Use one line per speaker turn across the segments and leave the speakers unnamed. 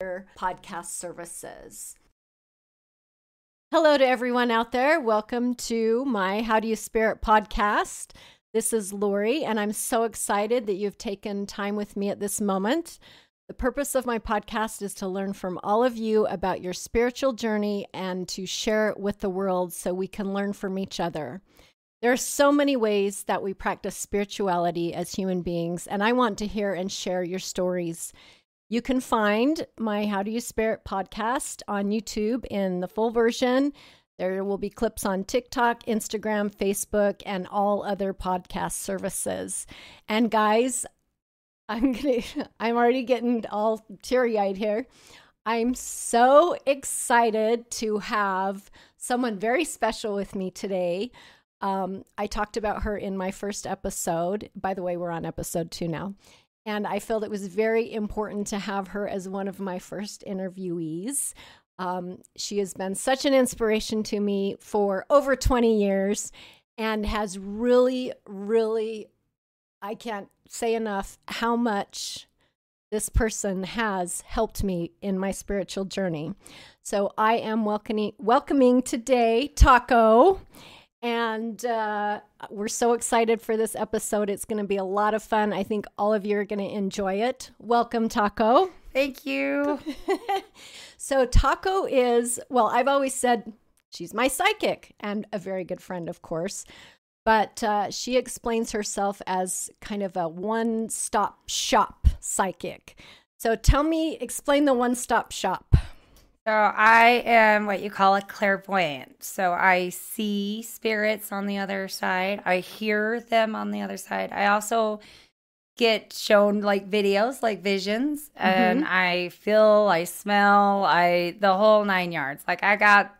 podcast services. Hello to everyone out there. Welcome to my How Do You Spirit podcast. This is Lori, and I'm so excited that you've taken time with me at this moment. The purpose of my podcast is to learn from all of you about your spiritual journey and to share it with the world so we can learn from each other. There are so many ways that we practice spirituality as human beings, and I want to hear and share your stories. You can find my How Do You Spirit podcast on YouTube in the full version. There will be clips on TikTok, Instagram, Facebook, and all other podcast services. And guys, I'm gonna I'm already getting all teary-eyed here. I'm so excited to have someone very special with me today. Um, I talked about her in my first episode. By the way, we're on episode two now. And I felt it was very important to have her as one of my first interviewees. Um, she has been such an inspiration to me for over 20 years and has really, really, I can't say enough how much this person has helped me in my spiritual journey. So I am welcoming welcoming today Taco and uh, we're so excited for this episode. It's going to be a lot of fun. I think all of you are going to enjoy it. Welcome, Taco.
Thank you.
so, Taco is, well, I've always said she's my psychic and a very good friend, of course. But uh, she explains herself as kind of a one stop shop psychic. So, tell me, explain the one stop shop.
So I am what you call a clairvoyant. So I see spirits on the other side. I hear them on the other side. I also get shown like videos, like visions, mm-hmm. and I feel, I smell, I the whole nine yards. Like I got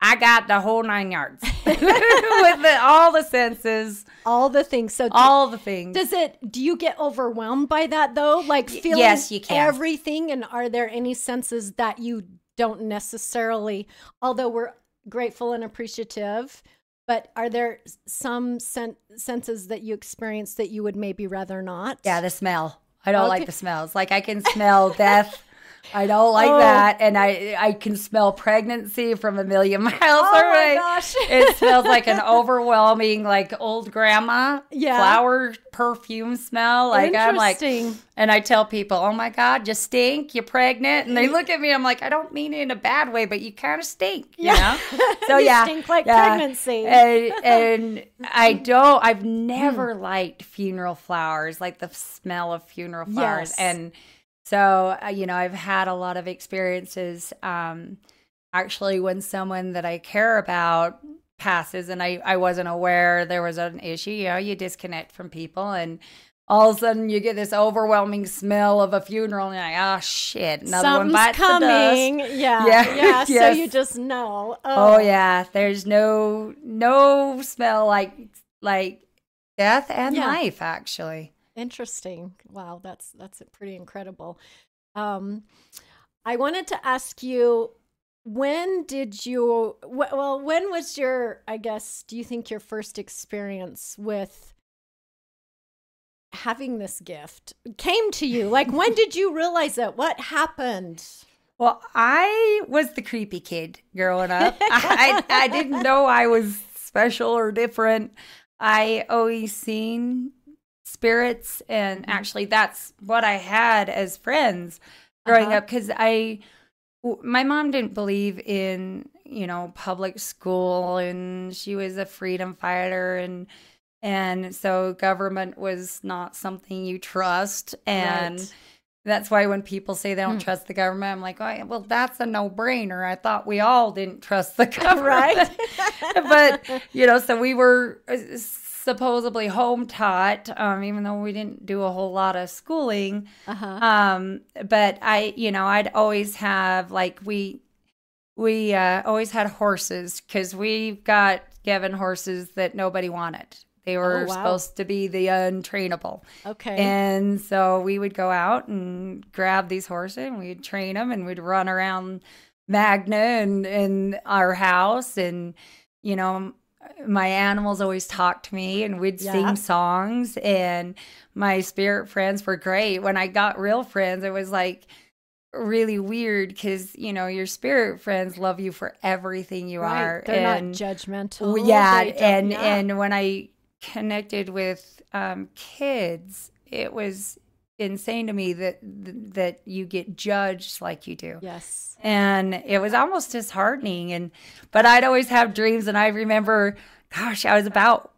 I got the whole nine yards with the, all the senses,
all the things. So
do, all the things.
Does it? Do you get overwhelmed by that though? Like feeling
yes, you can
everything. And are there any senses that you don't necessarily, although we're grateful and appreciative, but are there some sen- senses that you experience that you would maybe rather not?
Yeah, the smell. I don't okay. like the smells. Like I can smell death I don't like oh. that, and I I can smell pregnancy from a million miles away. oh away.
gosh,
it smells like an overwhelming like old grandma yeah. flower perfume smell. Like I'm like, and I tell people, "Oh my god, you stink! You're pregnant," and they look at me. I'm like, I don't mean it in a bad way, but you kind of stink. You yeah. know?
So yeah, stink like yeah. pregnancy.
And, and I don't. I've hmm. never liked funeral flowers, like the smell of funeral flowers, yes. and so, uh, you know, I've had a lot of experiences. Um, actually, when someone that I care about passes and I, I wasn't aware there was an issue, you know, you disconnect from people and all of a sudden you get this overwhelming smell of a funeral and you're like, oh shit, another
Something's
one bites
coming.
the
dust. Yeah. Yeah. yeah. yes. So you just know.
Oh. oh yeah. There's no no smell like like death and yeah. life actually.
Interesting. Wow, that's that's pretty incredible. Um, I wanted to ask you when did you well when was your i guess do you think your first experience with having this gift came to you? Like when did you realize it? What happened?
Well i was the creepy kid growing up. I, I didn't know i was special or different. I always seen spirits and mm-hmm. actually that's what I had as friends growing uh-huh. up cuz I my mom didn't believe in, you know, public school and she was a freedom fighter and and so government was not something you trust and right. That's why when people say they don't hmm. trust the government, I'm like, oh, well, that's a no brainer. I thought we all didn't trust the government. right. but, you know, so we were uh, supposedly home taught, um, even though we didn't do a whole lot of schooling. Uh-huh. Um, but I, you know, I'd always have like we we uh, always had horses because we got given horses that nobody wanted. They were oh, wow. supposed to be the untrainable.
Okay.
And so we would go out and grab these horses and we'd train them and we'd run around Magna and in our house and you know my animals always talked to me and we'd yeah. sing songs and my spirit friends were great when i got real friends it was like really weird because you know your spirit friends love you for everything you
Right.
are
They're
and
not judgmental.
yeah and
yeah.
and when i connected with um kids it was insane to me that that you get judged like you do
yes.
and it was almost disheartening and but i'd always have dreams and i remember gosh i was about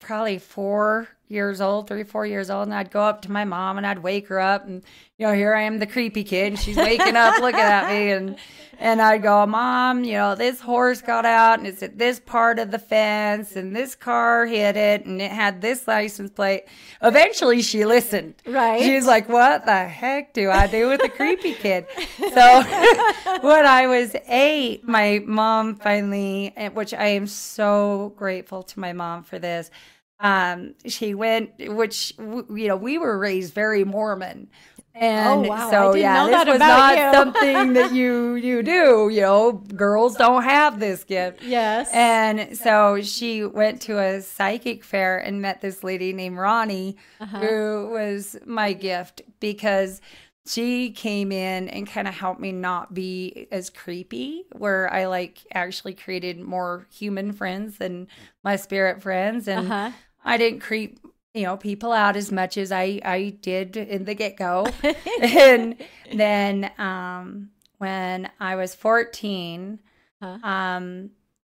probably four years old three four years old and i'd go up to my mom and i'd wake her up and you know here i am the creepy kid and she's waking up looking at me and and i'd go mom you know this horse got out and it's at this part of the fence and this car hit it and it had this license plate. Eventually she listened.
Right.
she was like what the heck do i do with a creepy kid? So when i was eight my mom finally which i am so grateful to my mom for this um she went which w- you know we were raised very mormon and
Oh, wow. I
so
didn't
yeah
know
this
that
was not
you.
something that you you do you know girls don't have this gift
Yes.
and so she went to a psychic fair and met this lady named Ronnie,
Uh-huh.
who was my gift because she came in and kind of helped me not be as creepy, where I like actually created more human friends than my spirit friends. And
uh-huh.
I didn't creep, you know, people out as much as I, I did in the get go. and then um, when I was 14,
Huh.
um,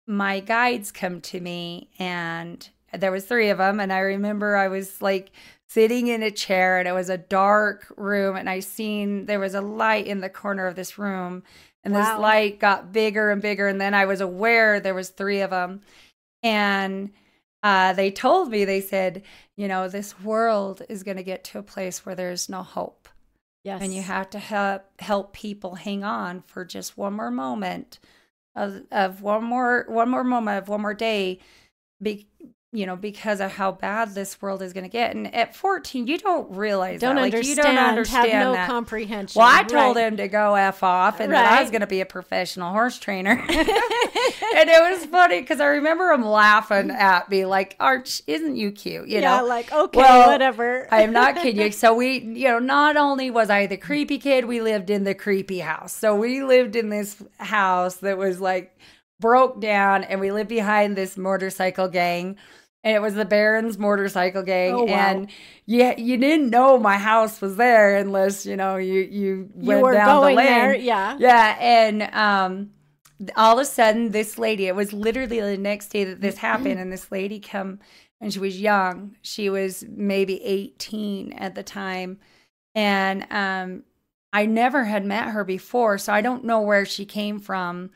my guides come to me and there was three of them and i remember i was like sitting in a chair and it was a dark room and i seen there was a light in the corner of this room and this light got bigger and bigger and then i was aware there was three of them and uh, they told me they said you know this world is going to get to a place where there's no hope.
Yes.
and you have to help help people hang on for just one more moment of of one more one more moment of one more day be you know because of how bad this world is going to get and at 14 you don't realize
don't
that. Like,
understand,
you don't understand
have no
that.
comprehension.
well, I told
Right.
him to go f off, and that I was going to be a professional horse trainer. and it was funny because I remember him laughing at me, like, "Arch, isn't you cute?" You
yeah,
know,
like okay,
Well,
whatever.
I am not kidding you. So we, you know, not only was I the creepy kid, we lived in the creepy house. So we lived in this house that was like broke down, and we lived behind this motorcycle gang. And it was the Barons motorcycle gang,
Oh, wow.
and yeah, you didn't know my house was there unless you know you you
you
went
were
down the lane.
there, yeah.
Yeah, and um all of a sudden this lady, it was literally the next day that this happened and this lady come and she was young. She was maybe 18 at the time. And um I never had met her before, so I don't know where she came from.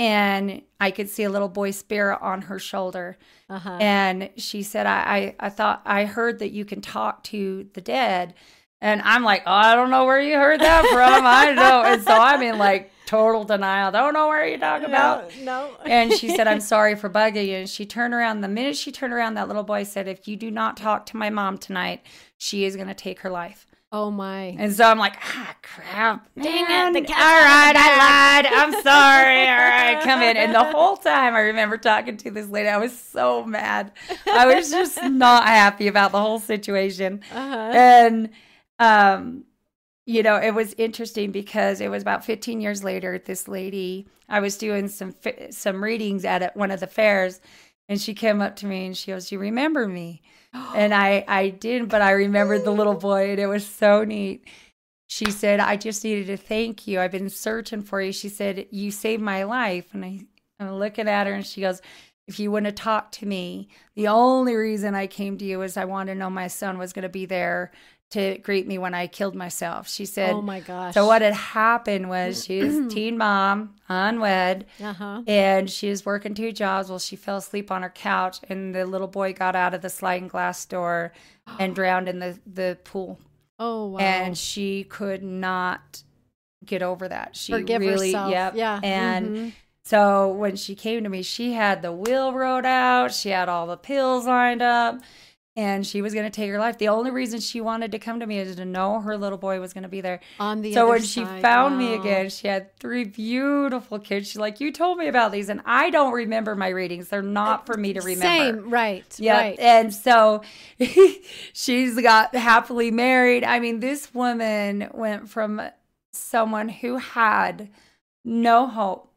And I could see a little boy spirit on her shoulder.
Uh-huh.
And she said, I, I, I thought I heard that you can talk to the dead. And I'm like, oh, I don't know where you heard that from. I don't know. And so I'm in like total denial. Don't know where you're talking about.
no, no.
And she said, I'm sorry for bugging you. And she turned around. The minute she turned around, that little boy said, If you do not talk to my mom tonight, she is going to take her life.
Oh my.
And so I'm like, ah, crap.
Dang it, the
All
the
I lied. I'm sorry. All right, come in. And the whole time I remember talking to this lady, I was so mad. I was just not happy about the whole situation.
Uh-huh.
And, um, you know, it was interesting because it was about 15 years later. This lady, I was doing some some readings at one of the fairs, and she came up to me and she goes, "You remember me?" And I I didn't, but I remembered the little boy, and it was so neat. She said, "I just needed to thank you. I've been searching for you." She said, "You saved my life," and I I'm looking at her, and she goes. If you wouldn't have talked to me, the only reason I came to you is I wanted to know my son was going to be there to greet me when I killed myself. She said,
oh my gosh.
so what had happened was she was teen mom, unwed,
Uh-huh.
and she was working two jobs. Well, she fell asleep on her couch, and the little boy got out of the sliding glass door and drowned in the the pool.
Oh wow.
And she could not get over that. She
Forgive
really,
herself.
yep.
Yeah.
And
Mhm.
so when she came to me, she had the wheel wrote out, she had all the pills lined up, and she was going to take her life. The only reason she wanted to come to me is to know her little boy was going to be there.
on the
so when she
side.
found me again, she had three beautiful kids. She's like, "You told me about these, and I don't remember my readings. They're not for me to remember."
Same, right.
Yeah,
Right.
and so she's got happily married. I mean, this woman went from someone who had no hope,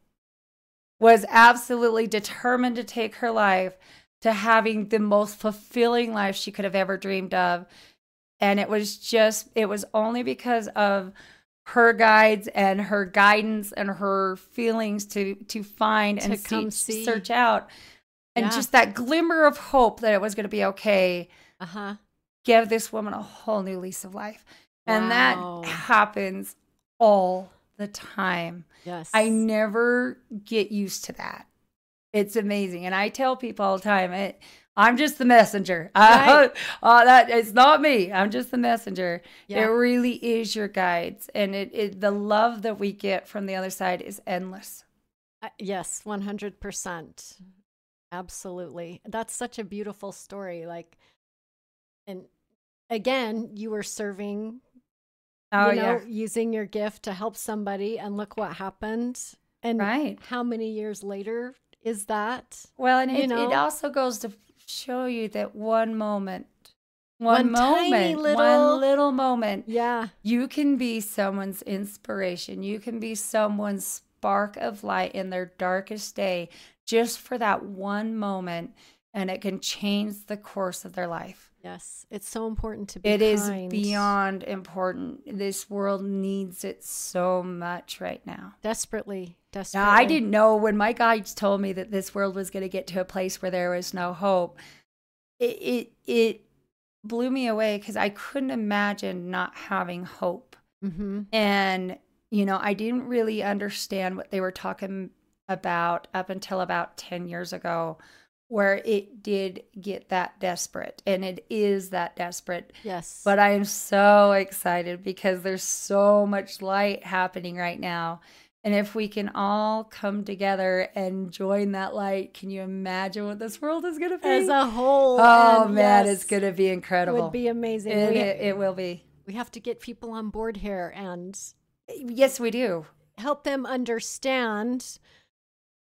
was absolutely determined to take her life, to having the most fulfilling life she could have ever dreamed of. And it was just, it was only because of her guides and her guidance and her feelings to to find and
To
and
come
see,
see.
search out and
Yeah.
just that glimmer of hope that it was going to be okay
Uh huh.
give this woman a whole new lease of life and that happens all the time
Yes.
i never get used to that it's amazing and i tell people all the time it, i'm just the messenger
Right.
uh, that it's not me i'm just the messenger
Yeah.
it really is your guides and it, it the love that we get from the other side is endless
Uh, yes, 100%. Absolutely. That's such a beautiful story. Like, and again, you were serving,
oh
you know,
yeah
using your gift to help somebody, and look what happened. And
right
how many years later is that?
well and it, it also goes to show you that one moment
One
one,
tiny
moment
little-
one little moment
Yeah.
you can be someone's inspiration you can be someone's spark of light in their darkest day just for that one moment and it can change the course of their life
Yes. It's so important to be
It is
kind.
beyond important. This world needs it so much right now.
desperately, desperately.
Now, I didn't know when my guides told me that this world was going to get to a place where there was no hope. It it, it blew me away because I couldn't imagine not having hope.
Mm-hmm.
And you know, I didn't really understand what they were talking about up until about ten years ago, where it did get that desperate, and it is that desperate.
Yes.
But I am so excited because there's so much light happening right now. And if we can all come together and join that light, can you imagine what this world is going to be?
as a whole.
oh, man,
yes,
it's going to be incredible.
It would be amazing.
It,
we,
it, it will be.
we have to get people on board here and
Yes, we do.
help them understand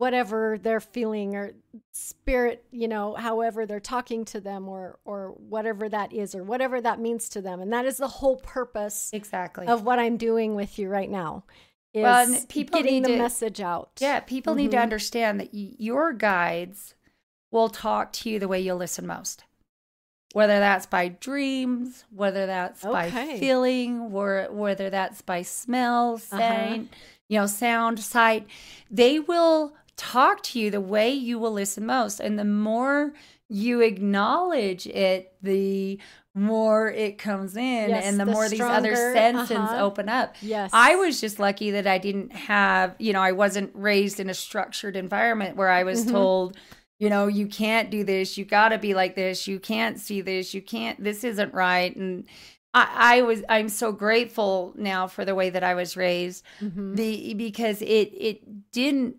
whatever they're feeling or spirit you know however they're talking to them or or whatever that is or whatever that means to them and that is the whole purpose
Exactly.
of what i'm doing with you right now is
Well, people
getting the
to-
message out
yeah, people need to
Mhm.
understand that y- your guides will talk to you the way you'll listen most. Whether that's by dreams, whether that's by feeling, or whether that's by smell,
Uh-huh.
you know, sound, sight, they will talk to you the way you will listen most. And the more you acknowledge it, the more it comes in,
Yes,
and the,
the
more these other senses
uh-huh.
open up.
yes
I was just lucky that I didn't have, you know, I wasn't raised in a structured environment where I was
Mhm.
told, you know, you can't do this, you got to be like this, you can't see this, you can't, this isn't right. And I, I was, I'm so grateful now for the way that I was raised,
Mhm.
the because it, it didn't,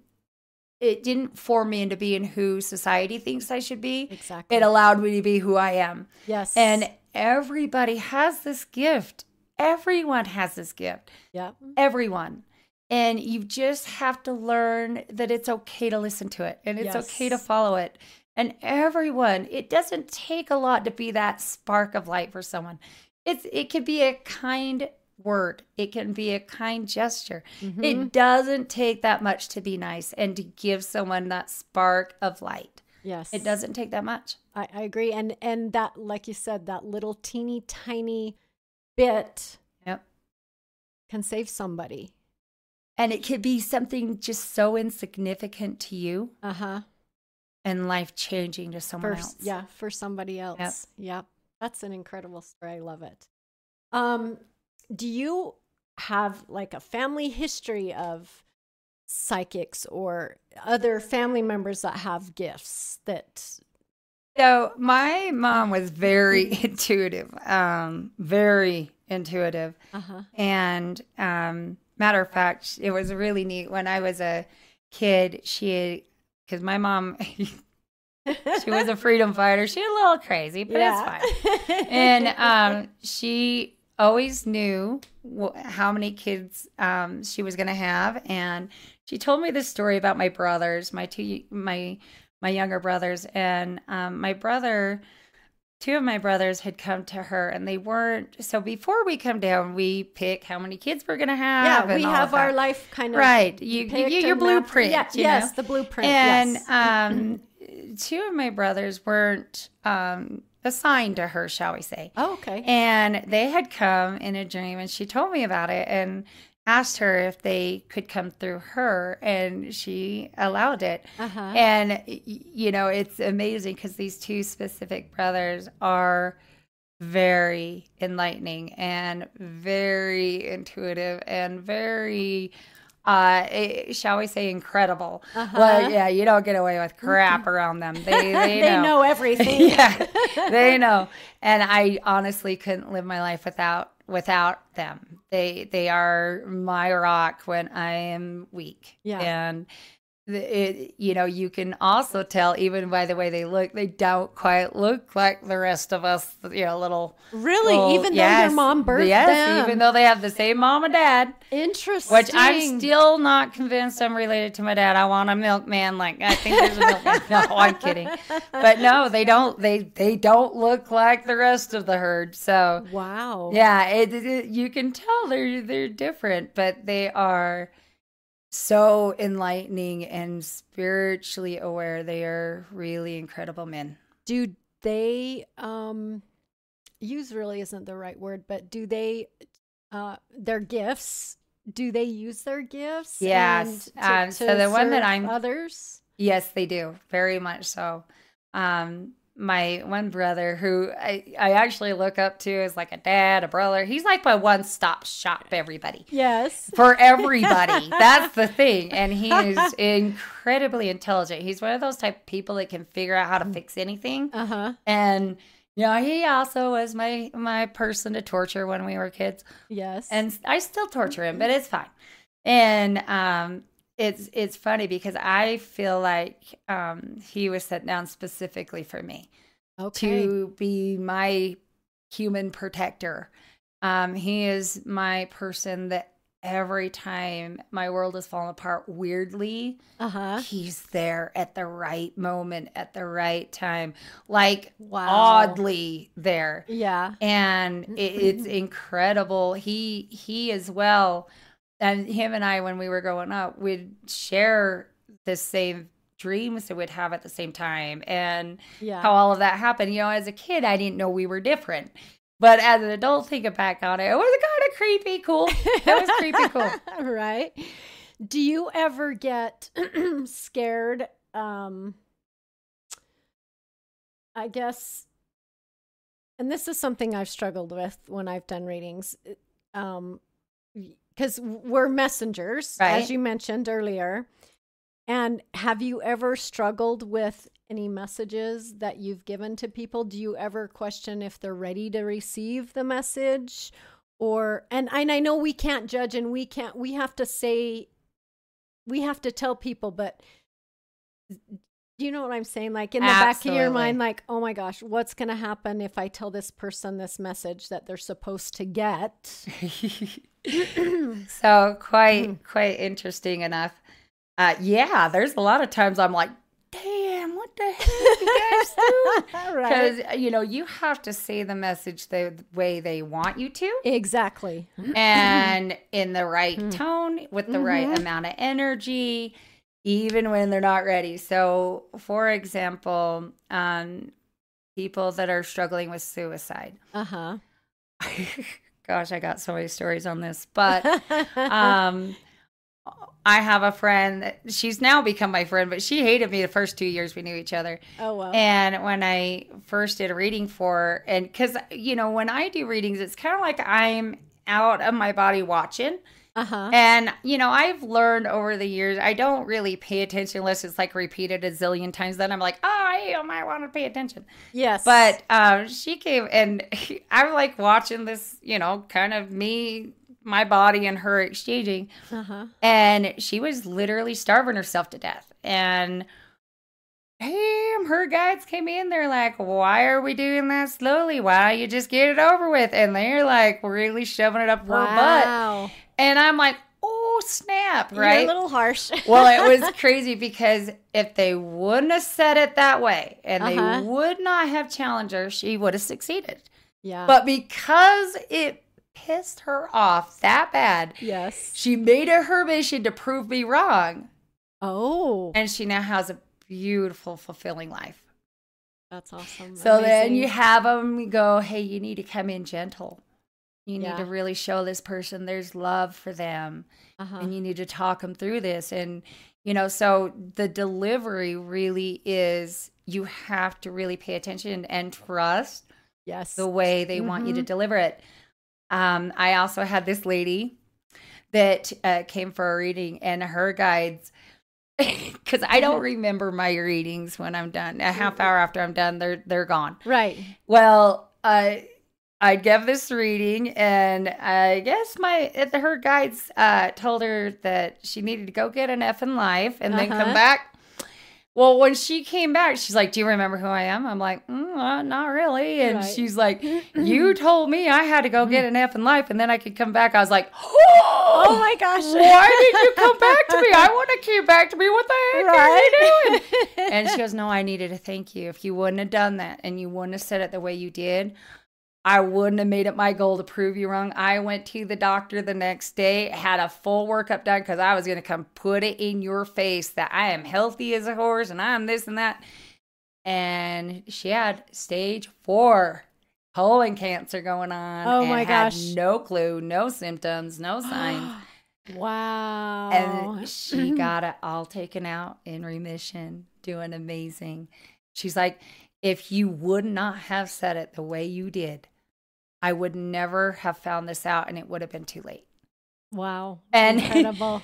it didn't form me into being who society thinks I should be.
exactly
It allowed me to be who I am.
yes
And everybody has this gift. Everyone has this gift
yeah
everyone. And you just have to learn that it's okay to listen to it and it's okay to follow it. And everyone, it doesn't take a lot to be that spark of light for someone. It's it could be a kind word. It can be a kind gesture.
Mhm.
It doesn't take that much to be nice and to give someone that spark of light.
yes
It doesn't take that much.
I, I agree. And and that, like you said, that little teeny tiny bit
Yep.
can save somebody.
And it could be something just so insignificant to you
Uh huh.
and life changing to someone
For
else.
yeah, for somebody else. Yep. That's an incredible story. I love it. Um, do you have like a family history of psychics or other family members that have gifts that
So my mom was very intuitive, um, very intuitive.
uh-huh.
And um, matter of fact, it was really neat when I was a kid. She, because my mom, she was a freedom fighter. She was a little crazy, but it's fine. And um, she always knew how many kids um, she was going to have, and she told me this story about my brothers, my two, my my younger brothers, and um, my brother two of my brothers had come to her and they weren't so before we come down we pick how many kids we're gonna have
yeah, we have our life kind of
right you, you get your blueprint
Yeah,
you
yes,
know?
the blueprint.
and
yes.
um two of my brothers weren't um assigned to her shall we say
oh, okay.
and they had come in a dream and she told me about it and asked her if they could come through her and she allowed it
Uh-huh.
and you know it's amazing because these two specific brothers are very enlightening and very intuitive and very uh eh, shall we say incredible.
Uh-huh.
well yeah you don't get away with crap around them. They they,
they know everything.
yeah they know. And i honestly couldn't live my life without without them. They they are my rock when i am weak.
Yeah.
and it, you know you can also tell even by the way they look they don't quite look like the rest of us you know little
Really,
little-
even though
yes,
your mom birthed
yes
them.
even though they have the same mom and dad
Interesting.
which I'm still not convinced I'm related to my dad. I want a milkman. Like I think there's a milkman. No, I'm kidding. But no, they don't. They they don't look like the rest of the herd. So
Wow.
yeah, it, it- you can tell they're they're different, but they are so enlightening and spiritually aware. They are really incredible men.
Do they um use really isn't the right word, but do they uh their gifts do they use their gifts?
Yes.
and
Um, so the one that I'm-
others.
Yes, they do. Very much so. Um, my one brother who I, I actually look up to as like a dad, a brother, he's like my one stop shop, everybody.
Yes.
For everybody. That's the thing. And he is incredibly intelligent. He's one of those type of people that can figure out how to fix anything.
Uh huh.
And you know, he also was my my person to torture when we were kids
Yes.
and I still torture him, but it's fine. And um, it's it's funny because I feel like um, he was set down specifically for me
okay.
to be my human protector. Um, he is my person that every time my world is falling apart weirdly,
Uh huh.
he's there at the right moment at the right time, like
Wow.
oddly there
Yeah.
and it, it's incredible. He he as well, and him and I when we were growing up, would share the same dreams that we'd have at the same time, and
Yeah.
how all of that happened. You know, as a kid, I didn't know we were different, but as an adult, thinking back on it, it was kind of creepy cool. It was creepy cool.
right. Do you ever get scared? Um, I guess, and this is something I've struggled with when I've done readings, um, because we're messengers,
Right.
as you mentioned earlier. And have you ever struggled with any messages that you've given to people? Do you ever question if they're ready to receive the message? Or and, and I know we can't judge and we can't we have to say we have to tell people, but do you know what I'm saying? Like in the back of your mind, like, oh my gosh, what's gonna happen if I tell this person this message that they're supposed to get?
so quite quite interesting enough. Uh, yeah, there's a lot of times I'm like, damn, what the heck you guys
right.
Because you know you have to say the message the way they want you to,
Exactly.
and in the right tone with the right
Mhm.
amount of energy, even when they're not ready. So, for example, um, people that are struggling with suicide.
Uh-huh.
Gosh, I got so many stories on this, but um I have a friend that she's now become my friend, but she hated me the first two years we knew each other.
oh well.
And when I first did a reading for her, and because, you know, when I do readings, it's kind of like I'm out of my body watching.
Uh-huh.
And, you know, I've learned over the years, I don't really pay attention unless it's like repeated a zillion times. Then I'm like, oh, I, I might want to pay attention.
Yes.
But um, she came and I'm like watching this, you know, kind of me, my body, and her exchanging.
uh-huh.
And she was literally starving herself to death. And damn, her guides came in. They're like, why are we doing that slowly? Why don't you just get it over with? And they're like really shoving it up her butt. And I'm like, oh snap,
You're
right?
a little harsh.
well, it was crazy because if they wouldn't have said it that way and
Uh-huh.
they would not have challenged her, she would have succeeded.
yeah.
But because it pissed her off that bad,
yes.
she made it her mission to prove me wrong.
Oh,
And she now has a beautiful, fulfilling life.
that's awesome.
So then you have them go, hey, you need to come in gentle. You need
Yeah.
to really show this person there's love for them.
uh-huh.
and you need to talk them through this and you know so the delivery really is you have to really pay attention and trust
yes.
the way they want you to
Mhm.
deliver it um, i also had this lady that uh, came for a reading and her guides because i don't remember my readings when i'm done a half hour after i'm done they're they're gone
right.
well, uh, I gave this reading, and I guess my her guides uh, told her that she needed to go get an F in life and then
Uh-huh.
come back. Well, when she came back, she's like, "Do you remember who I am?" I'm like, mm, uh, "Not really." And
Right.
She's like, "You told me I had to go get an F in life, and then I could come back." I was like,
Oh
"Oh
my gosh.
Why did you come back to me? I want to come back to me. What the heck are you doing?" And she goes, No, I needed to thank you. If you wouldn't have done that and you wouldn't have said it the way you did, I wouldn't have made it my goal to prove you wrong. I went to the doctor the next day, had a full workup done because I was going to come put it in your face that I am healthy as a horse and I'm this and that. And she had stage four colon cancer going on.
Oh
and
my
had
gosh.
No clue, no symptoms, no signs.
wow.
And she got it all taken out in remission, doing amazing. She's like, if you would not have said it the way you did, I would never have found this out and it would have been too late.
wow.
And-
incredible.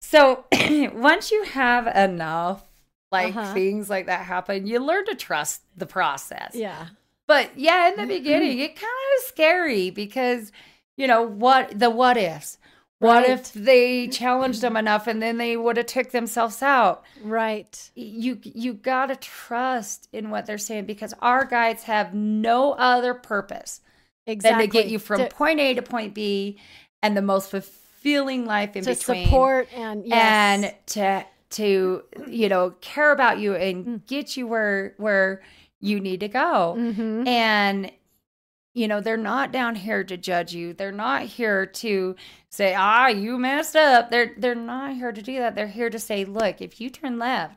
So once you have enough like
Uh-huh.
things like that happen, you learn to trust the process.
yeah.
But yeah, in the beginning, it kind of scary because, you know, what the what ifs. What
Right.
if they challenged them enough and then they would have took themselves out?
Right.
You you gotta trust in what they're saying because our guides have no other purpose
Exactly.
than to get you from
to,
point A to point B and the most fulfilling life in
to
between.
support and yes.
and to to you know care about you and
Mm.
get you where where you need to go.
Mhm.
And you know, they're not down here to judge you. They're not here to say, "Ah, you messed up." They're they're not here to do that. They're here to say, "Look, if you turn left,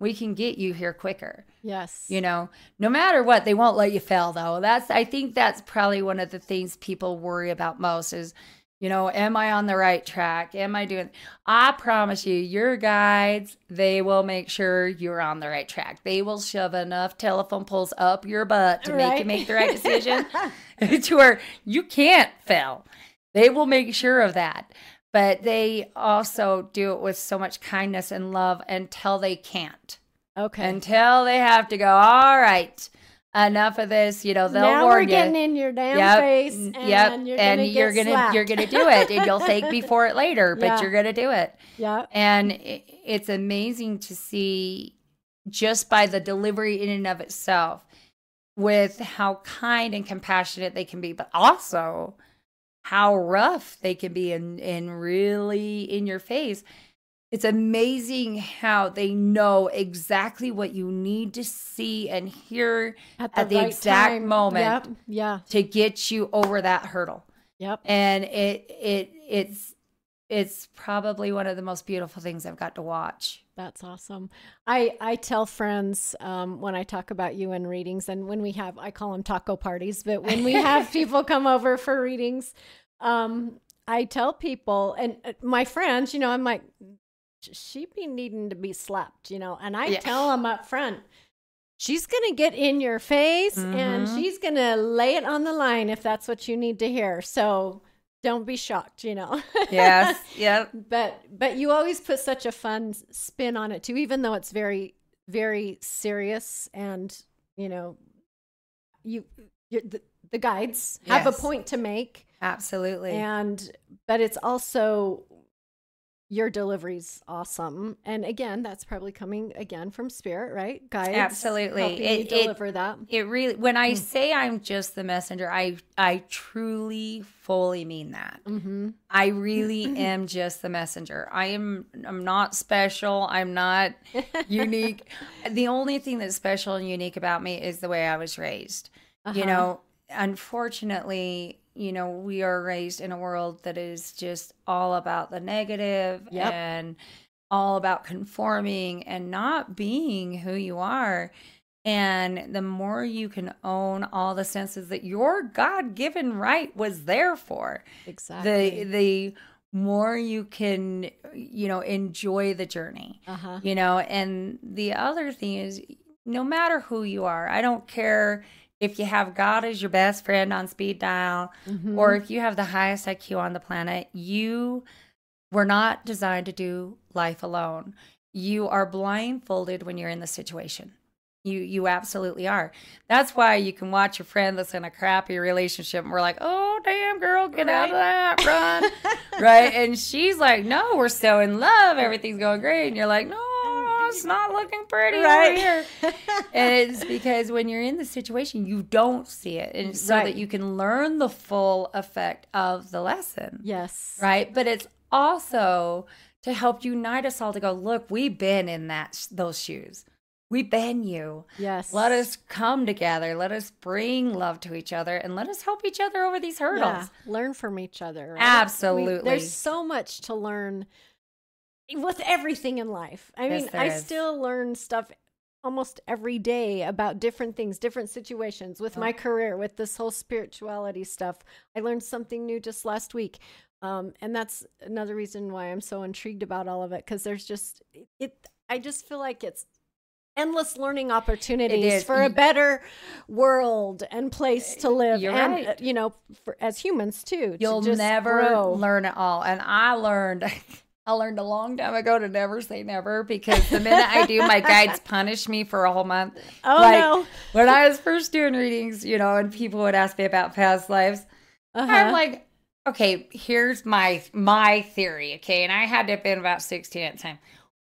we can get you here quicker."
Yes.
You know, no matter what, they won't let you fail though. That's I think that's probably one of the things people worry about most is you know, am I on the right track? Am I doing I promise you, your guides, they will make sure you're on the right track. They will shove enough telephone poles up your butt to make you make the right decision to where you can't fail. They will make sure of that. But they also do it with so much kindness and love until they can't
okay.
until they have to go. All right, enough of this. You know, they'll
now
warn
we're
you.
getting in your damn
Yep,
face, and
yep,
you're
and
gonna
you're gonna
slapped.
you're gonna do it, and you'll thank me for it later, but
Yeah.
you're gonna do it.
yeah.
And it, it's amazing to see just by the delivery in and of itself, with how kind and compassionate they can be, but also how rough they can be and and really in your face. It's amazing how they know exactly what you need to see and hear
At
at the exact
time.
moment.
Yep. Yeah.
to get you over that hurdle.
Yep.
And it it it's it's probably one of the most beautiful things I've got to watch.
That's awesome. I I tell friends um, when I talk about you in readings, and when we have, I call them taco parties, but when we have people come over for readings, um, I tell people and uh, my friends, you know, I'm like, she be needing to be slapped, you know, and I
Yeah.
tell them up front. She's going to get in your face and
Mhm.
she's going to lay it on the line if that's what you need to hear. So don't be shocked, you know.
Yes. yep.
but but you always put such a fun spin on it too even though it's very very serious and you know you the, the guides have a point to make
Absolutely.
and but it's also your delivery's awesome. And again, that's probably coming again from spirit, right? Guides
Absolutely. It-
you
it-
deliver that.
It really when I
Mm.
say I'm just the messenger, I I truly fully mean that.
Mm-hmm.
I really am just the messenger. I am I'm not special. I'm not unique. the only thing that's special and unique about me is the way I was raised. You
Uh-huh.
know, unfortunately, you know, we are raised in a world that is just all about the negative
Yep.
and all about conforming and not being who you are. And the more you can own all the senses that your God given right was there for,
exactly.
the the more you can you know enjoy the journey
uh-huh.
you know and the other thing is no matter who you are i don't care if you have god as your best friend on speed dial
Mhm.
or if you have the highest iq on the planet you were not designed to do life alone you are blindfolded when you're in the situation you you absolutely are that's why you can watch your friend that's in a crappy relationship and we're like oh damn girl get out of that run right? And she's like, "No, we're so in love. Everything's going great." And you're like, "No, it's not looking pretty
Right.
over here." and it's because when you're in the situation, you don't see it, and so
Right.
that you can learn the full effect of the lesson,
yes.
right? But it's also to help unite us all to go, "Look, we've been in that those shoes." We've been you.
Yes.
Let us come together. Let us bring love to each other and let us help each other over these hurdles.
Yeah, learn from each other. right?
Absolutely.
We- there's so much to learn with everything in life. I
Yes,
mean, I
is.
still learn stuff almost every day about different things, different situations with my career, with this whole spirituality stuff. I learned something new just last week. Um, and that's another reason why I'm so intrigued about all of it because there's just it. I just feel like it's endless learning opportunities for a better world and place to live
You're
and
right.
you know for, as humans too
You'll
just
never
grow.
learn it all. And I learned I learned a long time ago to never say never because the minute I do, my guides punish me for a whole month.
oh
like,
no
When I was first doing readings, you know, and people would ask me about past lives,
uh-huh.
I'm like, okay, here's my my theory, okay? And I had to have been about 16 at the time.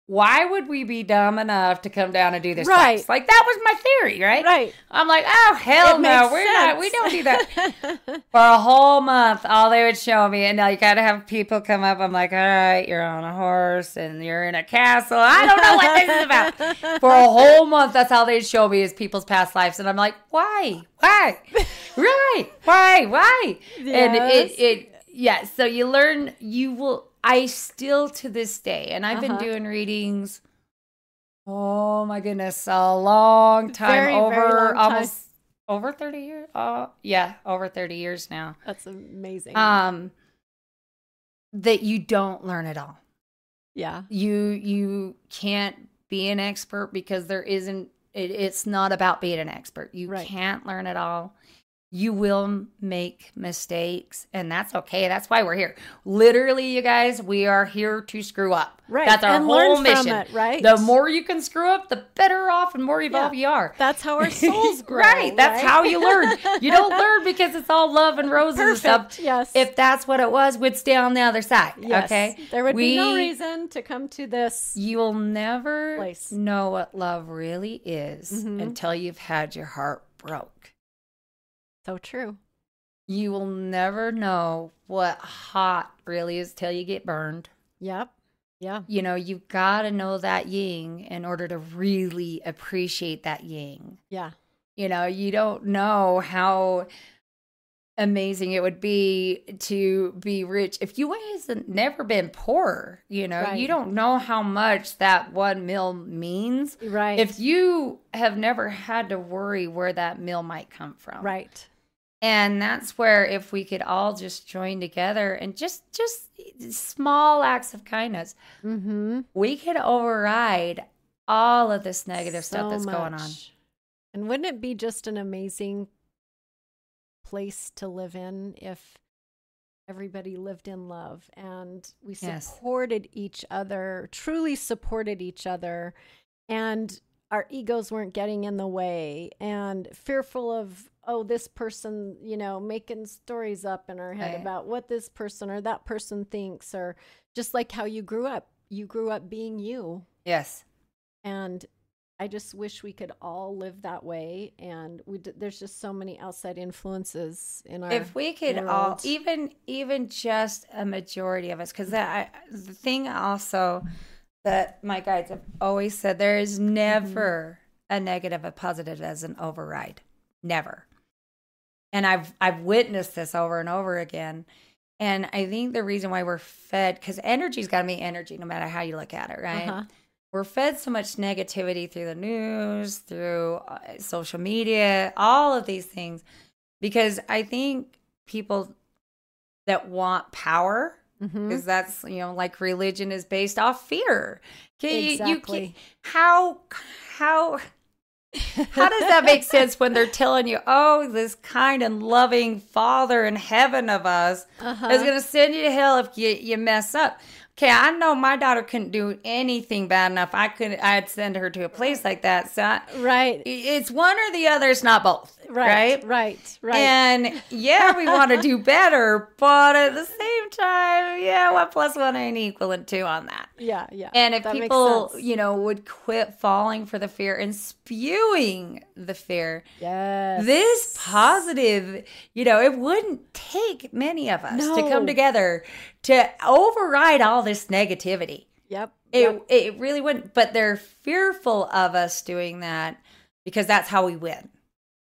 Why would we be dumb enough to come down and do this?
Right.
twice? Like that was my theory, right?
right
I'm like, oh hell
It
no, we're not. We don't do that. For a whole month, all they would show me, and now you gotta have people come up. I'm like, all right, you're on a horse and you're in a castle. I don't know what this is about. For a whole month, that's how they'd show me is people's past lives, and I'm like, why, why, right, why, why? And
Yes.
it, it, yeah. So you learn. You will. I still to this day, and I've been
Uh-huh.
doing readings. Oh my goodness, a long time
Very, very
over
long time.
almost over 30 years. Uh yeah, over 30 years now.
that's amazing
Um that you don't learn it all.
yeah
You you can't be an expert because there isn't it, it's not about being an expert. You
Right.
can't learn it all. You will make mistakes, and that's okay. That's why we're here. Literally, you guys, we are here to screw up.
right
That's our
and
whole mission.
it right
The more you can screw up, the better off and more evolved you are.
that's how our souls grow
right. That's
right?
how you learn. You don't learn because it's all love and roses and stuff.
perfect yes
If that's what it was, we'd stay on the other side.
yes.
Okay.
there would be no reason to come to this
You'll never
Place.
know what love really is
Mhm.
until you've had your heart broke.
So true
You will never know what hot really is till you get burned.
yep yeah
You know, you've got to know that yin in order to really appreciate that yin.
yeah
You know, you don't know how amazing it would be to be rich if you hasn't never been poor. You know,
Right.
you don't know how much that one meal means.
right
If you have never had to worry where that meal might come from,
right
and that's where if we could all just join together and just just small acts of kindness,
mm-hmm
we could override all of this negative stuff
So
that's going on.
And wouldn't it be just an amazing place to live in if everybody lived in love and we
Yes.
supported each other, truly supported each other, and our egos weren't getting in the way and fearful of oh this person you know making stories up in our head
Right.
about what this person or that person thinks or just like how you grew up. You grew up being you.
Yes.
And I just wish we could all live that way. And we d- there's just so many outside influences in our.
if we could all even even just a majority of us because the thing also that my guides have always said there is mm-hmm. never a negative a positive as an override never and i've i've witnessed this over and over again and i think the reason why we're fed because energy's got to be energy no matter how you look at it right
Uh-huh.
we're fed so much negativity through the news, through uh, social media, all of these things, because I think people that want power, because that's you know like religion is based off fear. Okay, you- you
Exactly.
can't- how how how does that make sense when they're telling you, oh, this kind and loving Father in heaven of us
Uh-huh.
is going to send you to hell if you, you mess up? Okay, I know my daughter couldn't do anything bad enough. I could, I'd send her to a place like that. So I,
Right.
it's one or the other. It's not both.
Right.
Right.
Right. Right.
And yeah, we want to do better, but at the same time, yeah, one plus one ain't equaling two on that.
yeah. Yeah.
And if people, you know, would quit falling for the fear and spewing the fear,
yes.
this positive, you know, it wouldn't take many of us to come together to override all this negativity.
Yep.
It
yep.
it really wouldn't, but they're fearful of us doing that because that's how we win.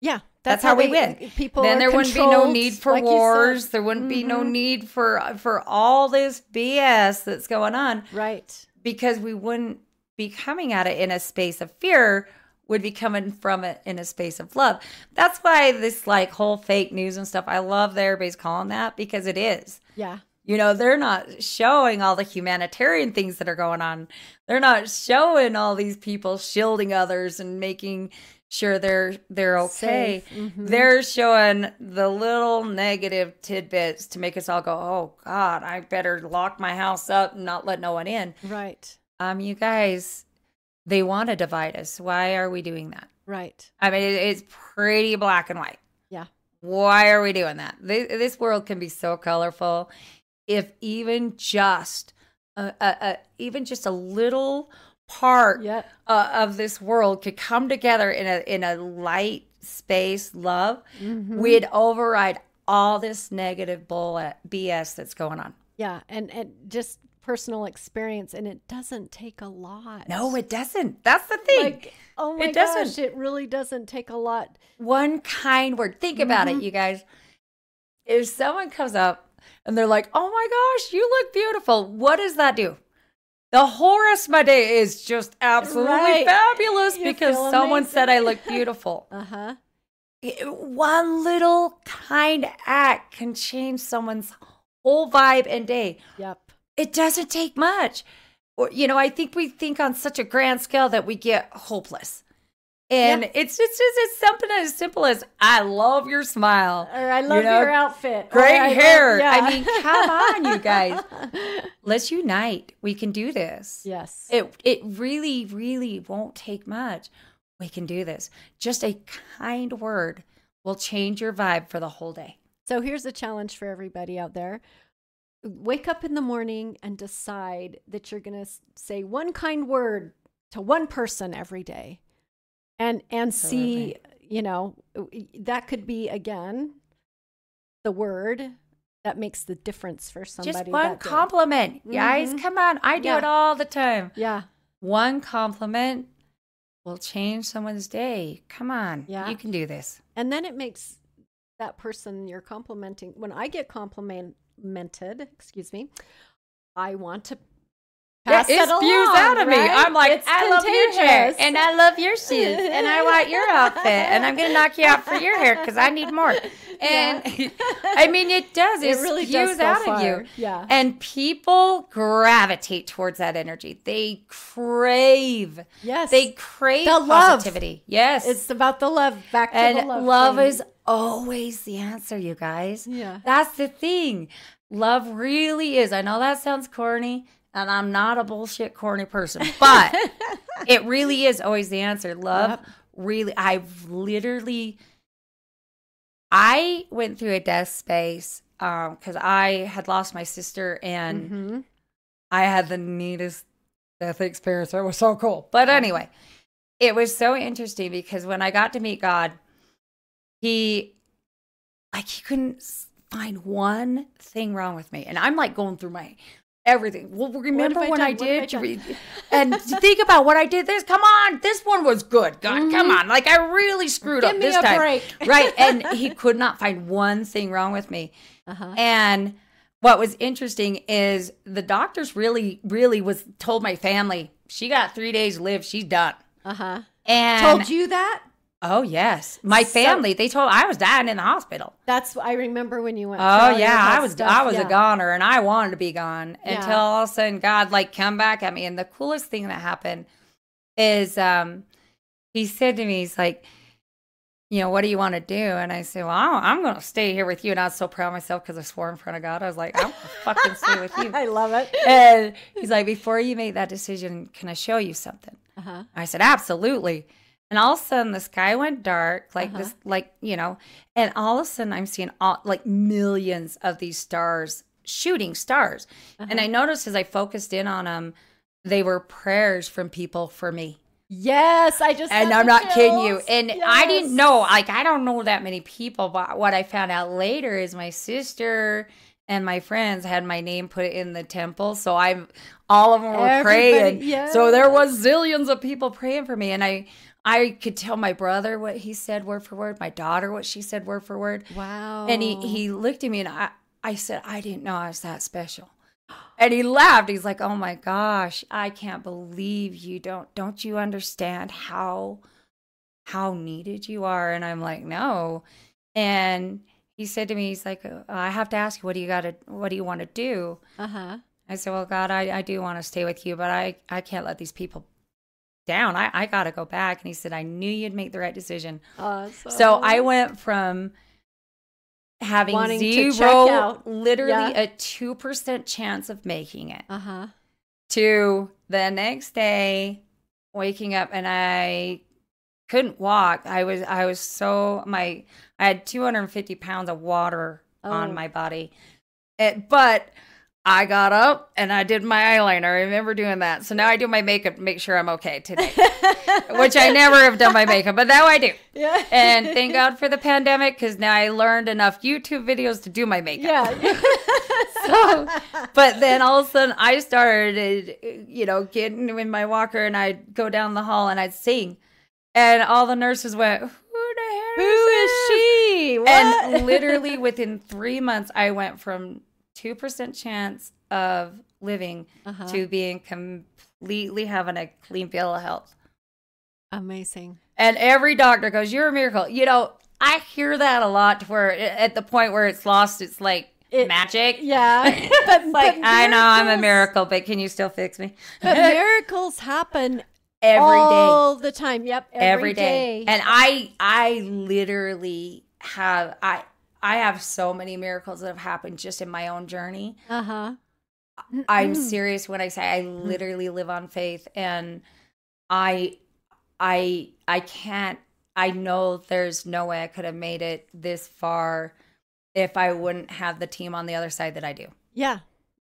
Yeah.
That's, how, we
they-
win.
People.
then there wouldn't be no need for
like
wars. There wouldn't be no
Mhm.
need for for all this BS that's going on
Right.
because we wouldn't be coming at it in a space of fear would be coming from it in a space of love that's why this like whole fake news and stuff i love that everybody's calling that because it is
Yeah.
You know they're not showing all the humanitarian things that are going on they're not showing all these people shielding others and making sure they're they're okay.
Mhm.
they're showing the little negative tidbits to make us all go oh god i better lock my house up and not let no one in
Right.
um, you guys, they want to divide us. Why are we doing that?
Right.
I mean, it's pretty black and white.
Yeah.
Why are we doing that? This world can be so colorful. If even just, a, even just a little part
Yep.
uh, of this world could come together in a in a light space, love,
Mhm.
we'd override all this negative bull BS that's going on.
Yeah. And and just personal experience, and it doesn't take a lot.
No, it doesn't. That's the thing.
Like, oh my
It
gosh,
doesn't.
it really doesn't take a lot.
one kind word. Think about
Mm-hmm.
it, you guys. If someone comes up and they're like, "Oh my gosh, you look beautiful," what does that do? The of my day is just absolutely
Right.
fabulous
You
because someone
amazing.
said I look beautiful.
Uh huh.
One little kind act can change someone's whole vibe and day.
Yep.
It doesn't take much. Or, you know, I think we think on such a grand scale that we get hopeless. And
Yeah.
it's just it's something as simple as I love your smile.
Or I love
know,
your outfit.
Great
I love-
hair.
yeah.
I mean, come on, you guys. Let's unite. We can do this.
yes.
It it really, really won't take much. We can do this. Just a kind word will change your vibe for the whole day.
So here's a challenge for everybody out there. Wake up in the morning and decide that you're going to say one kind word to one person every day. And and see, you know, that could be again the word that makes the difference for somebody.
Just one
that day.
compliment. Guys,
Mhm.
come on. I do
Yeah.
it all the time.
Yeah.
One compliment will change someone's day. Come on.
Yeah.
You can do this.
And then it makes that person you're complimenting. When I get complimented, excuse me, I want to pass
it
it
spews
along,
out of me.
right?
I'm like,
It's
I love your hair, and I love your shoes, and I want your outfit, and I'm gonna knock you out for your hair because I need more. And I mean, it does. It,
It really
spews
does
out
far.
of you.
Yeah.
And people gravitate towards that energy. They crave.
yes.
They crave
The love.
positivity. Yes.
it's about the love. Back to
and
the love.
love,
thing.
is always the answer, you guys.
Yeah.
That's the thing. Love really is. I know that sounds corny, and I'm not a bullshit corny person, but it really is always the answer. Love
Yep.
really, I've literally, I went through a death space um because I had lost my sister and
Mhm.
I had the neatest death experience. It was so cool. But anyway, it was so interesting because when I got to meet God, he like he couldn't find one thing wrong with me. And I'm like going through my everything. Well, remember
I
when I
I
did? re- and think about what I did this. Come on, this one was good. God, come on. Like I really screwed
Mm-hmm. Give
up
me
this
a
time.
break.
right. And he could not find one thing wrong with me.
Uh-huh.
And what was interesting is the doctors really, really was told my family, she got three days to live. She's done.
Uh-huh.
And
Told you that?
Oh yes, my
So-
family. they told I was dying in the hospital.
That's I remember when you went.
Oh yeah, I was
stuff.
I was
Yeah.
a goner, and I wanted to be gone
Yeah.
until all of a sudden God like come back at me. And the coolest thing that happened is um he said to me, he's like, you know, what do you want to do? And I said, well, I'm going to stay here with you. And I was so proud of myself because I swore in front of God. I was like, I'm fucking stay with you.
I love it.
And he's like, before you make that decision, can I show you something?
Uh-huh.
I said, absolutely. And all of a sudden, the sky went dark, like
Uh-huh.
this, like, you know, and all of a sudden, I'm seeing all, like millions of these stars, shooting stars. And
Uh-huh.
I noticed as I focused in on them, they were prayers from people for me.
Yes, I just
And I'm not kidding you.
chills.
And I didn't know, like, I don't know that many people, but what I found out later is my sister and my friends had my name put in the temple. So I'm all of them were
Everybody-
praying. So there was zillions of people praying for me. And I, I could tell my brother what he said word for word, my daughter what she said word for word.
Wow.
And he, he looked at me and I, I said, I didn't know I was that special. And he laughed. He's like, "Oh my gosh, I can't believe you don't don't you understand how how needed you are?" And I'm like, "No." And he said to me, he's like, "I have to ask you, what do you got to what do you want to do?"
Uh-huh.
I said, "Well, God, I, I do want to stay with you, but I I can't let these people down. I I got to go back." And he said, "I knew you'd make the right decision."
Awesome.
So I went from having
Wanting
zero, literally
Yeah.
a 2% chance of making it,
Uh-huh.
to the next day waking up and I couldn't walk. I was, I was so, my, I had 250 pounds of water
Oh.
on my body. It, but I got up and I did my eyeliner. I remember doing that. So now I do my makeup to make sure I'm okay today, which I never have done my makeup, but now I do.
Yeah.
And thank God for the pandemic because now I learned enough YouTube videos to do my makeup.
Yeah.
So, but then all of a sudden I started, you know, getting in my walker and I'd go down the hall and I'd sing. And all the nurses went, Who the hell
Who
is
is she? What?
And literally within three months, I went from 2% chance of living
Uh-huh.
to being completely having a clean bill of health.
Amazing.
And every doctor goes, You're a miracle. You know, I hear that a lot where at the point where it's lost, it's like
It-
magic.
Yeah. But,
Like,
but
I know I'm a miracle, but can you still fix me?
But miracles happen
Every day.
all the time. Yep.
every day. And I I literally have I I have so many miracles that have happened just in my own journey.
uh huh.
I'm serious when I say I literally live on faith and I I I can't I know there's no way I could have made it this far if I wouldn't have the team on the other side that I do.
Yeah.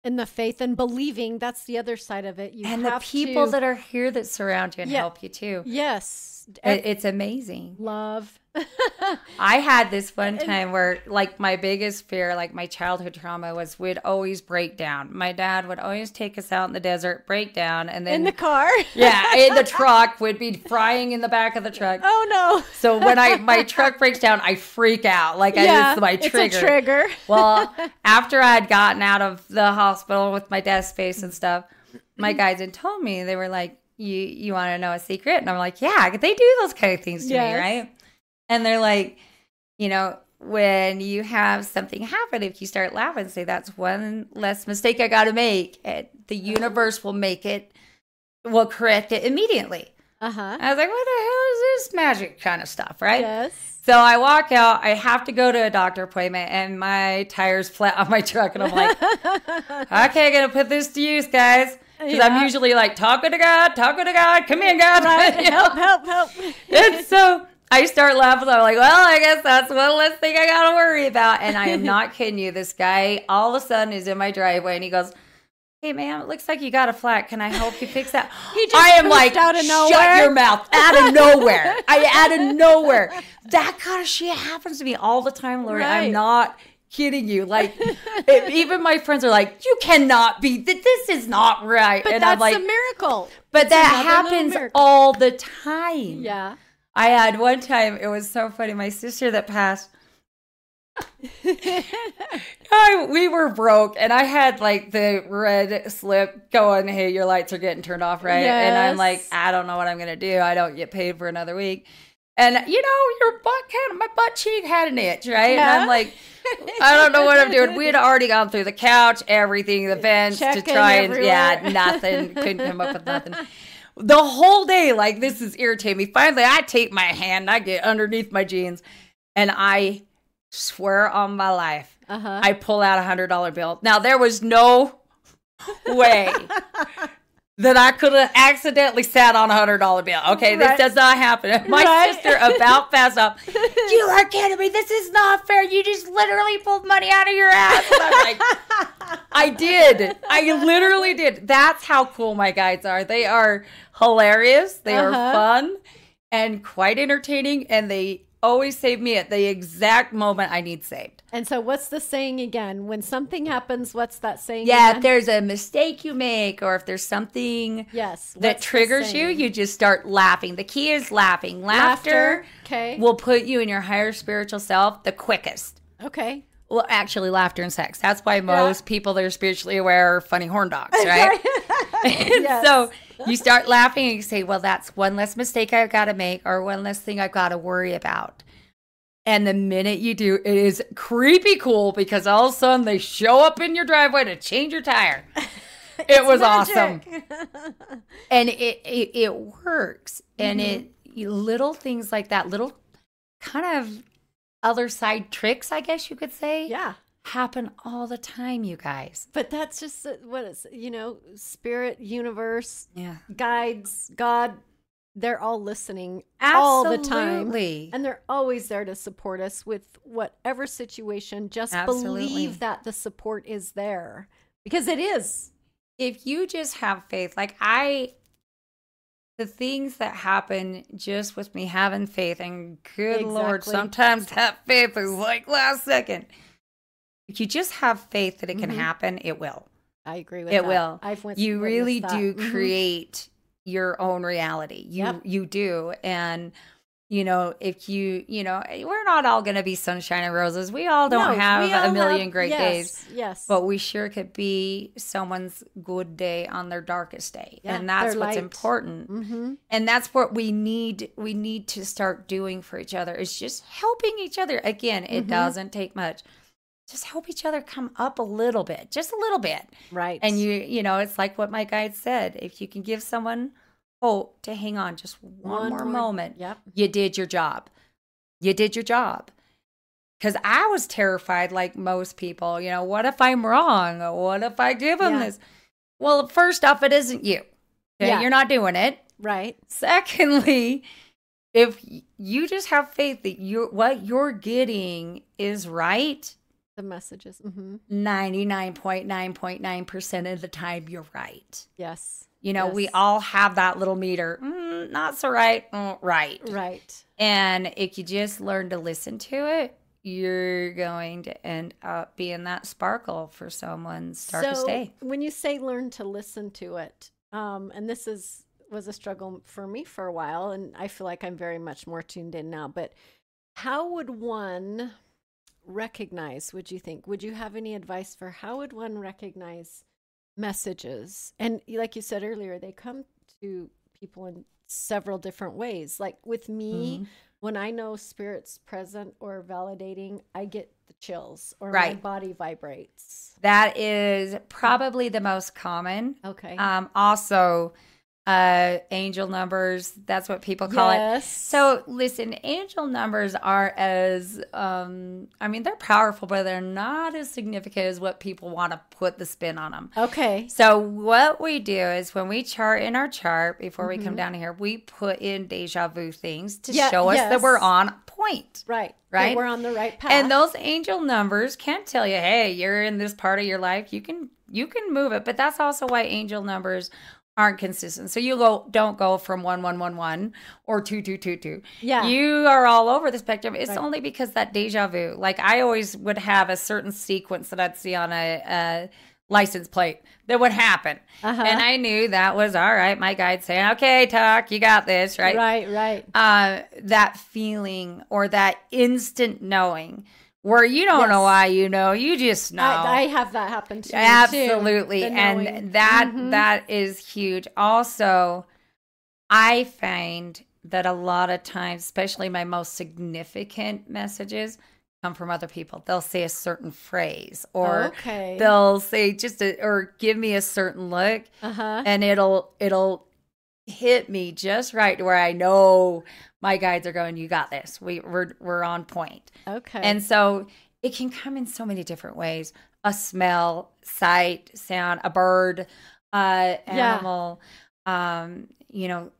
And the faith and believing, that's the other side of it. You
and the people
to,
that are here that surround you and
Yeah.
help you too.
Yes.
It, it's amazing.
love.
I had this one time where, like, my biggest fear, like my childhood trauma, was we'd always break down. My dad would always take us out in the desert, break down, and then
In the car.
yeah, in the truck would be frying in the back of the truck.
Oh no.
So when I my truck breaks down, I freak out. Like I
yeah.
it's my
It's
trigger.
a trigger.
Well, after I had gotten out of the hospital with my desk space and stuff, my mm-hmm. guys had told me they were like, "You you want to know a secret?" And I'm like, "Yeah, they do those kind of things to
Yes.
me, right?" And they're like, you know, when you have something happen, if you start laughing, say that's one less mistake I got to make, and the universe will make it, will correct it immediately.
Uh huh.
I was like, what the hell is this magic kind of stuff, right?
Yes.
So I walk out. I have to go to a doctor appointment, and my tires flat on my truck, and I'm like, okay, gonna put this to use, guys, because
Yeah.
I'm usually like talking to God, talking to God, come in, God,
Right.
You know?
Help! Help! Help!
And so I start laughing. I'm like, well, I guess that's one less thing I gotta worry about. And I am not kidding you. This guy all of a sudden is in my driveway, and he goes. Hey, ma'am, it looks like you got a flat. Can I help you fix that?
He just
I am like,
out of
shut your mouth. Out of nowhere. I out of nowhere. That kind of shit happens to me all the time, Lori.
Right.
I'm not kidding you. Like, it- even my friends are like, you cannot be, th- this is not right.
But
and
that's
I'm like,
a miracle.
but that happens all the time.
Yeah.
I had one time, it was so funny. My sister that passed, I, we were broke, and I had like the red slip going, Hey, your lights are getting turned off, right? And I'm like, I don't know what I'm going to do. I don't get paid for another week. And you know, your butt kind of, my butt cheek had an itch, right? And I'm like, I don't know what I'm doing. We had already gone through the couch, everything, the vents to try and, yeah, nothing. Couldn't come up with nothing. The whole day, like, this is irritating me. Finally, I take my hand, I get underneath my jeans, and I swear on my life,
Uh huh.
I pull out a hundred dollar bill. Now there was no way that I could have accidentally sat on a hundred dollar bill. Okay, this does not happen. My
Right.
sister about passed up. You are kidding me. This is not fair. You just literally pulled money out of your ass. And I'm like, I did. I literally did. That's how cool my guides are. They are hilarious. They are
Uh-huh.
fun and quite entertaining. And they always save me at the exact moment I need saved.
And so, what's the saying again? When something happens, what's that saying?
Yeah,
again?
if there's a mistake you make or if there's something
yes.
that triggers you, you just start laughing. The key is laughing. Laughter,
Okay.
will put you in your higher spiritual self the quickest.
okay.
Well, actually, laughter and sex. That's why most people that are spiritually aware are funny horn dogs, right?
Yes.
So you start laughing and you say, well, that's one less mistake I've got to make or one less thing I've got to worry about. And the minute you do, it is creepy cool because all of a sudden they show up in your driveway to change your tire. It was awesome. And it, it, it works. And
Mm-hmm.
it, little things like that, little kind of other side tricks, I guess you could say,
yeah.
happen all the time, you guys.
But that's just uh, what is, you know, spirit, universe,
Yeah.
guides, God, they're all listening all the time. And they're always there to support us with whatever situation. Just
Absolutely.
believe that the support is there because it is.
if you just have faith, like I, the things that happen just with me having faith, and good Lord, sometimes that faith is like last second. If you just have faith that it can
Mhm.
happen, it will.
I agree with
It
that.
will.
I've went,
you really do
Mhm.
create your own reality. You
Yep.
you do, and you know if you you know we're not all going to be sunshine and roses. We all don't
No,
have
all
a million
have-
great
yes,
days.
Yes.
But we sure could be someone's good day on their darkest day.
Yeah,
and that's what's
light.
important.
hmm
And that's what we need we need to start doing for each other is just helping each other. Again, it
Mhm.
doesn't take much. Just help each other come up a little bit, just a little bit.
Right.
And you you know, it's like what my guide said. If you can give someone hope to hang on just one, more, moment,
Yep.
you did your job. You did your job. Because I was terrified, like most people. You know, what if I'm wrong? What if I give them
Yeah.
this? Well, first off, it isn't you. Okay?
Yeah.
You're not doing it.
Right.
Secondly, if you just have faith that you what you're getting is right,
The messages. mm-hmm.
99.9.9% of the time you're right.
Yes.
You know, we all have that little meter. Mm, not so right. Mm, right.
Right.
And if you just learn to listen to it, you're going to end up being that sparkle for someone's darkest
so
day.
when you say learn to listen to it, um, and this is was a struggle for me for a while, and I feel like I'm very much more tuned in now. But how would one recognize? Would you think? Would you have any advice for how would one recognize messages? And like you said earlier, they come to people in several different ways. Like with me,
Mhm.
when I know spirits present or validating, I get the chills or my body vibrates.
That is probably the most common.
Okay.
Um, also, uh, angel numbers. That's what people call it. So listen, angel numbers are as um I mean they're powerful, but they're not as significant as what people want to put the spin on them.
okay.
So what we do is when we chart in our chart before we come down here, we put in deja vu things to
Mm-hmm. Yeah,
show us that we're on point.
Right.
Right?
we're on the right path.
And those angel numbers can tell you, hey, you're in this part of your life. You can you can move it, but that's also why angel numbers aren't consistent. So you go don't go from 1111 or 2222.
Yeah.
You are all over the spectrum. It's
Right.
only because that deja vu. Like I always would have a certain sequence that I'd see on a, a license plate that would happen.
Uh-huh.
And I knew that was all right. My guide saying, "Okay, Taco, you got this." Right?
Right, right.
uh, that feeling or that instant knowing where you don't know why you know, you just know.
I, I have that happen to me
Absolutely.
too.
And that
Mhm.
that is huge. Also, I find that a lot of times, especially my most significant messages, come from other people. They'll say a certain phrase or
okay.
they'll say just a or give me a certain look
uh-huh.
and it'll it'll hit me just right to where I know my guides are going. You got this. We we're we're on point.
Okay.
And so it can come in so many different ways: a smell, sight, sound, a bird, uh,
Yeah.
animal. Um, you know,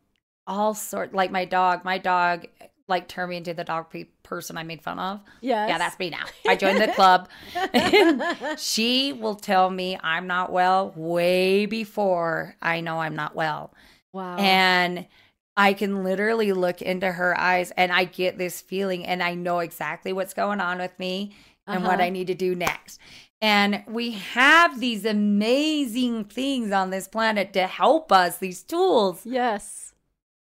all sort. Like my dog. My dog like turned me into the dog pe- person I made fun of.
Yeah,
Yeah, that's me now. I joined the club. she will tell me I'm not well way before I know I'm not well.
Wow.
And I can literally look into her eyes and I get this feeling and I know exactly what's going on with me and what
Uh-huh.
I need to do next. And we have these amazing things on this planet to help us, these tools.
yes.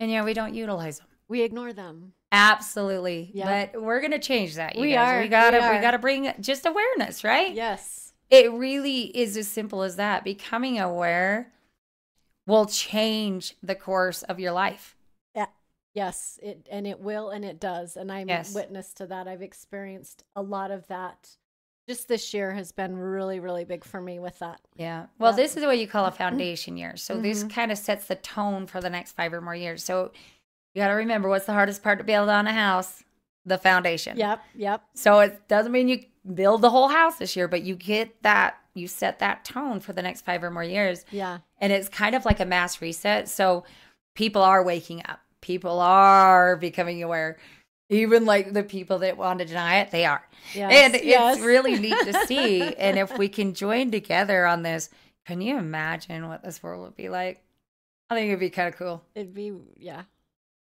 And yeah, we don't utilize them.
We ignore them.
Absolutely.
Yeah.
But we're gonna change that. You
We
guys.
are,
We gotta
we are.
we gotta bring just awareness, right?
Yes.
It really is as simple as that. Becoming aware will change the course of your life. Yeah.
Yes, it and it will and it does. And I'm
Yes.
witness to that. I've experienced a lot of that. Just this year has been really, really big for me with that.
Yeah. Well,
Yeah.
this is what you call a foundation year. So this
Mhm.
kind of sets the tone for the next five or more years. So you got to remember what's the hardest part to build on a house? The foundation.
Yep, yep.
So it doesn't mean you build the whole house this year, but you get that, you set that tone for the next five or more years.
Yeah.
And it's kind of like a mass reset. So people are waking up, people are becoming aware. Even like the people that want to deny it, they are.
Yes.
And it's
yes.
really neat to see. And if we can join together on this, can you imagine what this world would be like? I think it'd be kind of cool.
It'd be yeah.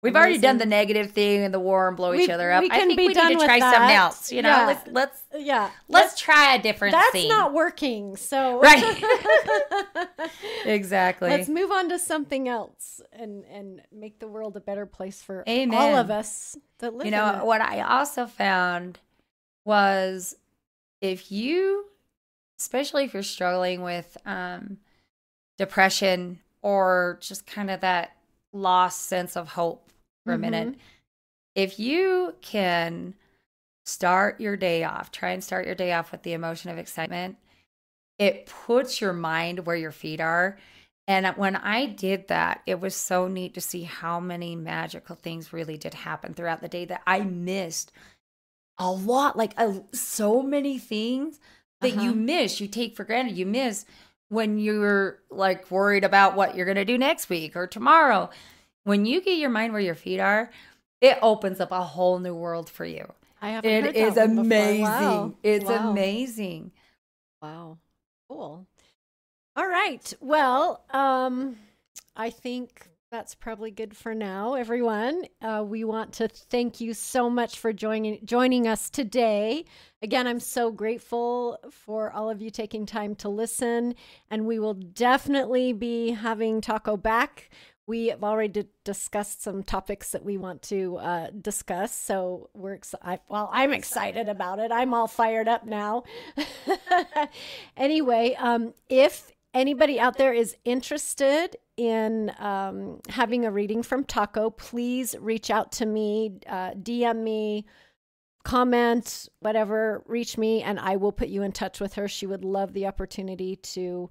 We've already done the negative thing and the war and blow
We-
each other up.
we
I think
be
we
done
need to try something else. You know,
Yeah.
let's let's
Yeah.
let's try a different
That's not working. So
Right. exactly.
Let's move on to something else and and make the world a better place for all of us that live
you know what I also found was if you, especially if you're struggling with um, depression or just kind of that lost sense of hope for a minute,
Mhm.
if you can start your day off, try and start your day off with the emotion of excitement, it puts your mind where your feet are. And when I did that, it was so neat to see how many magical things really did happen throughout the day that I missed a lot, like a, so many things that
Uh-huh.
you miss, you take for granted, you miss when you're like worried about what you're going to do next week or tomorrow. When you get your mind where your feet are, it opens up a whole new world for you.
I haven't
It
heard
is
that
amazing.
Wow.
It's
Wow.
amazing.
Wow. Cool. All right. Well, um, I think that's probably good for now, everyone. Uh, we want to thank you so much for joining joining us today. Again, I'm so grateful for all of you taking time to listen, and we will definitely be having Taco back. We have already discussed some topics that we want to uh, discuss, so we're excited. Well, I'm excited about it. I'm all fired up now. anyway, um, if anybody out there is interested in um, having a reading from Taco, please reach out to me, uh, DM me, comment, whatever, reach me, and I will put you in touch with her. She would love the opportunity to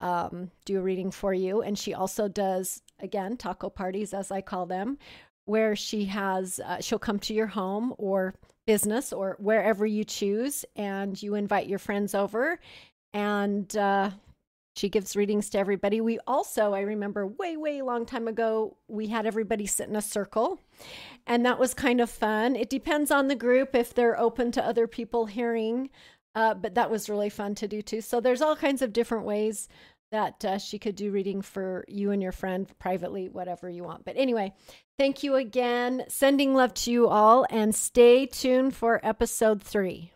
um, do a reading for you. And she also does, again, taco parties, as I call them, where she has, uh, she'll come to your home or business or wherever you choose, and you invite your friends over. And uh, she gives readings to everybody. We also, I remember way, way long time ago, we had everybody sit in a circle, and that was kind of fun. It depends on the group if they're open to other people hearing Uh, but that was really fun to do too. So there's all kinds of different ways that uh, she could do reading for you and your friend privately, whatever you want. But anyway, thank you again. Sending love to you all and stay tuned for episode three.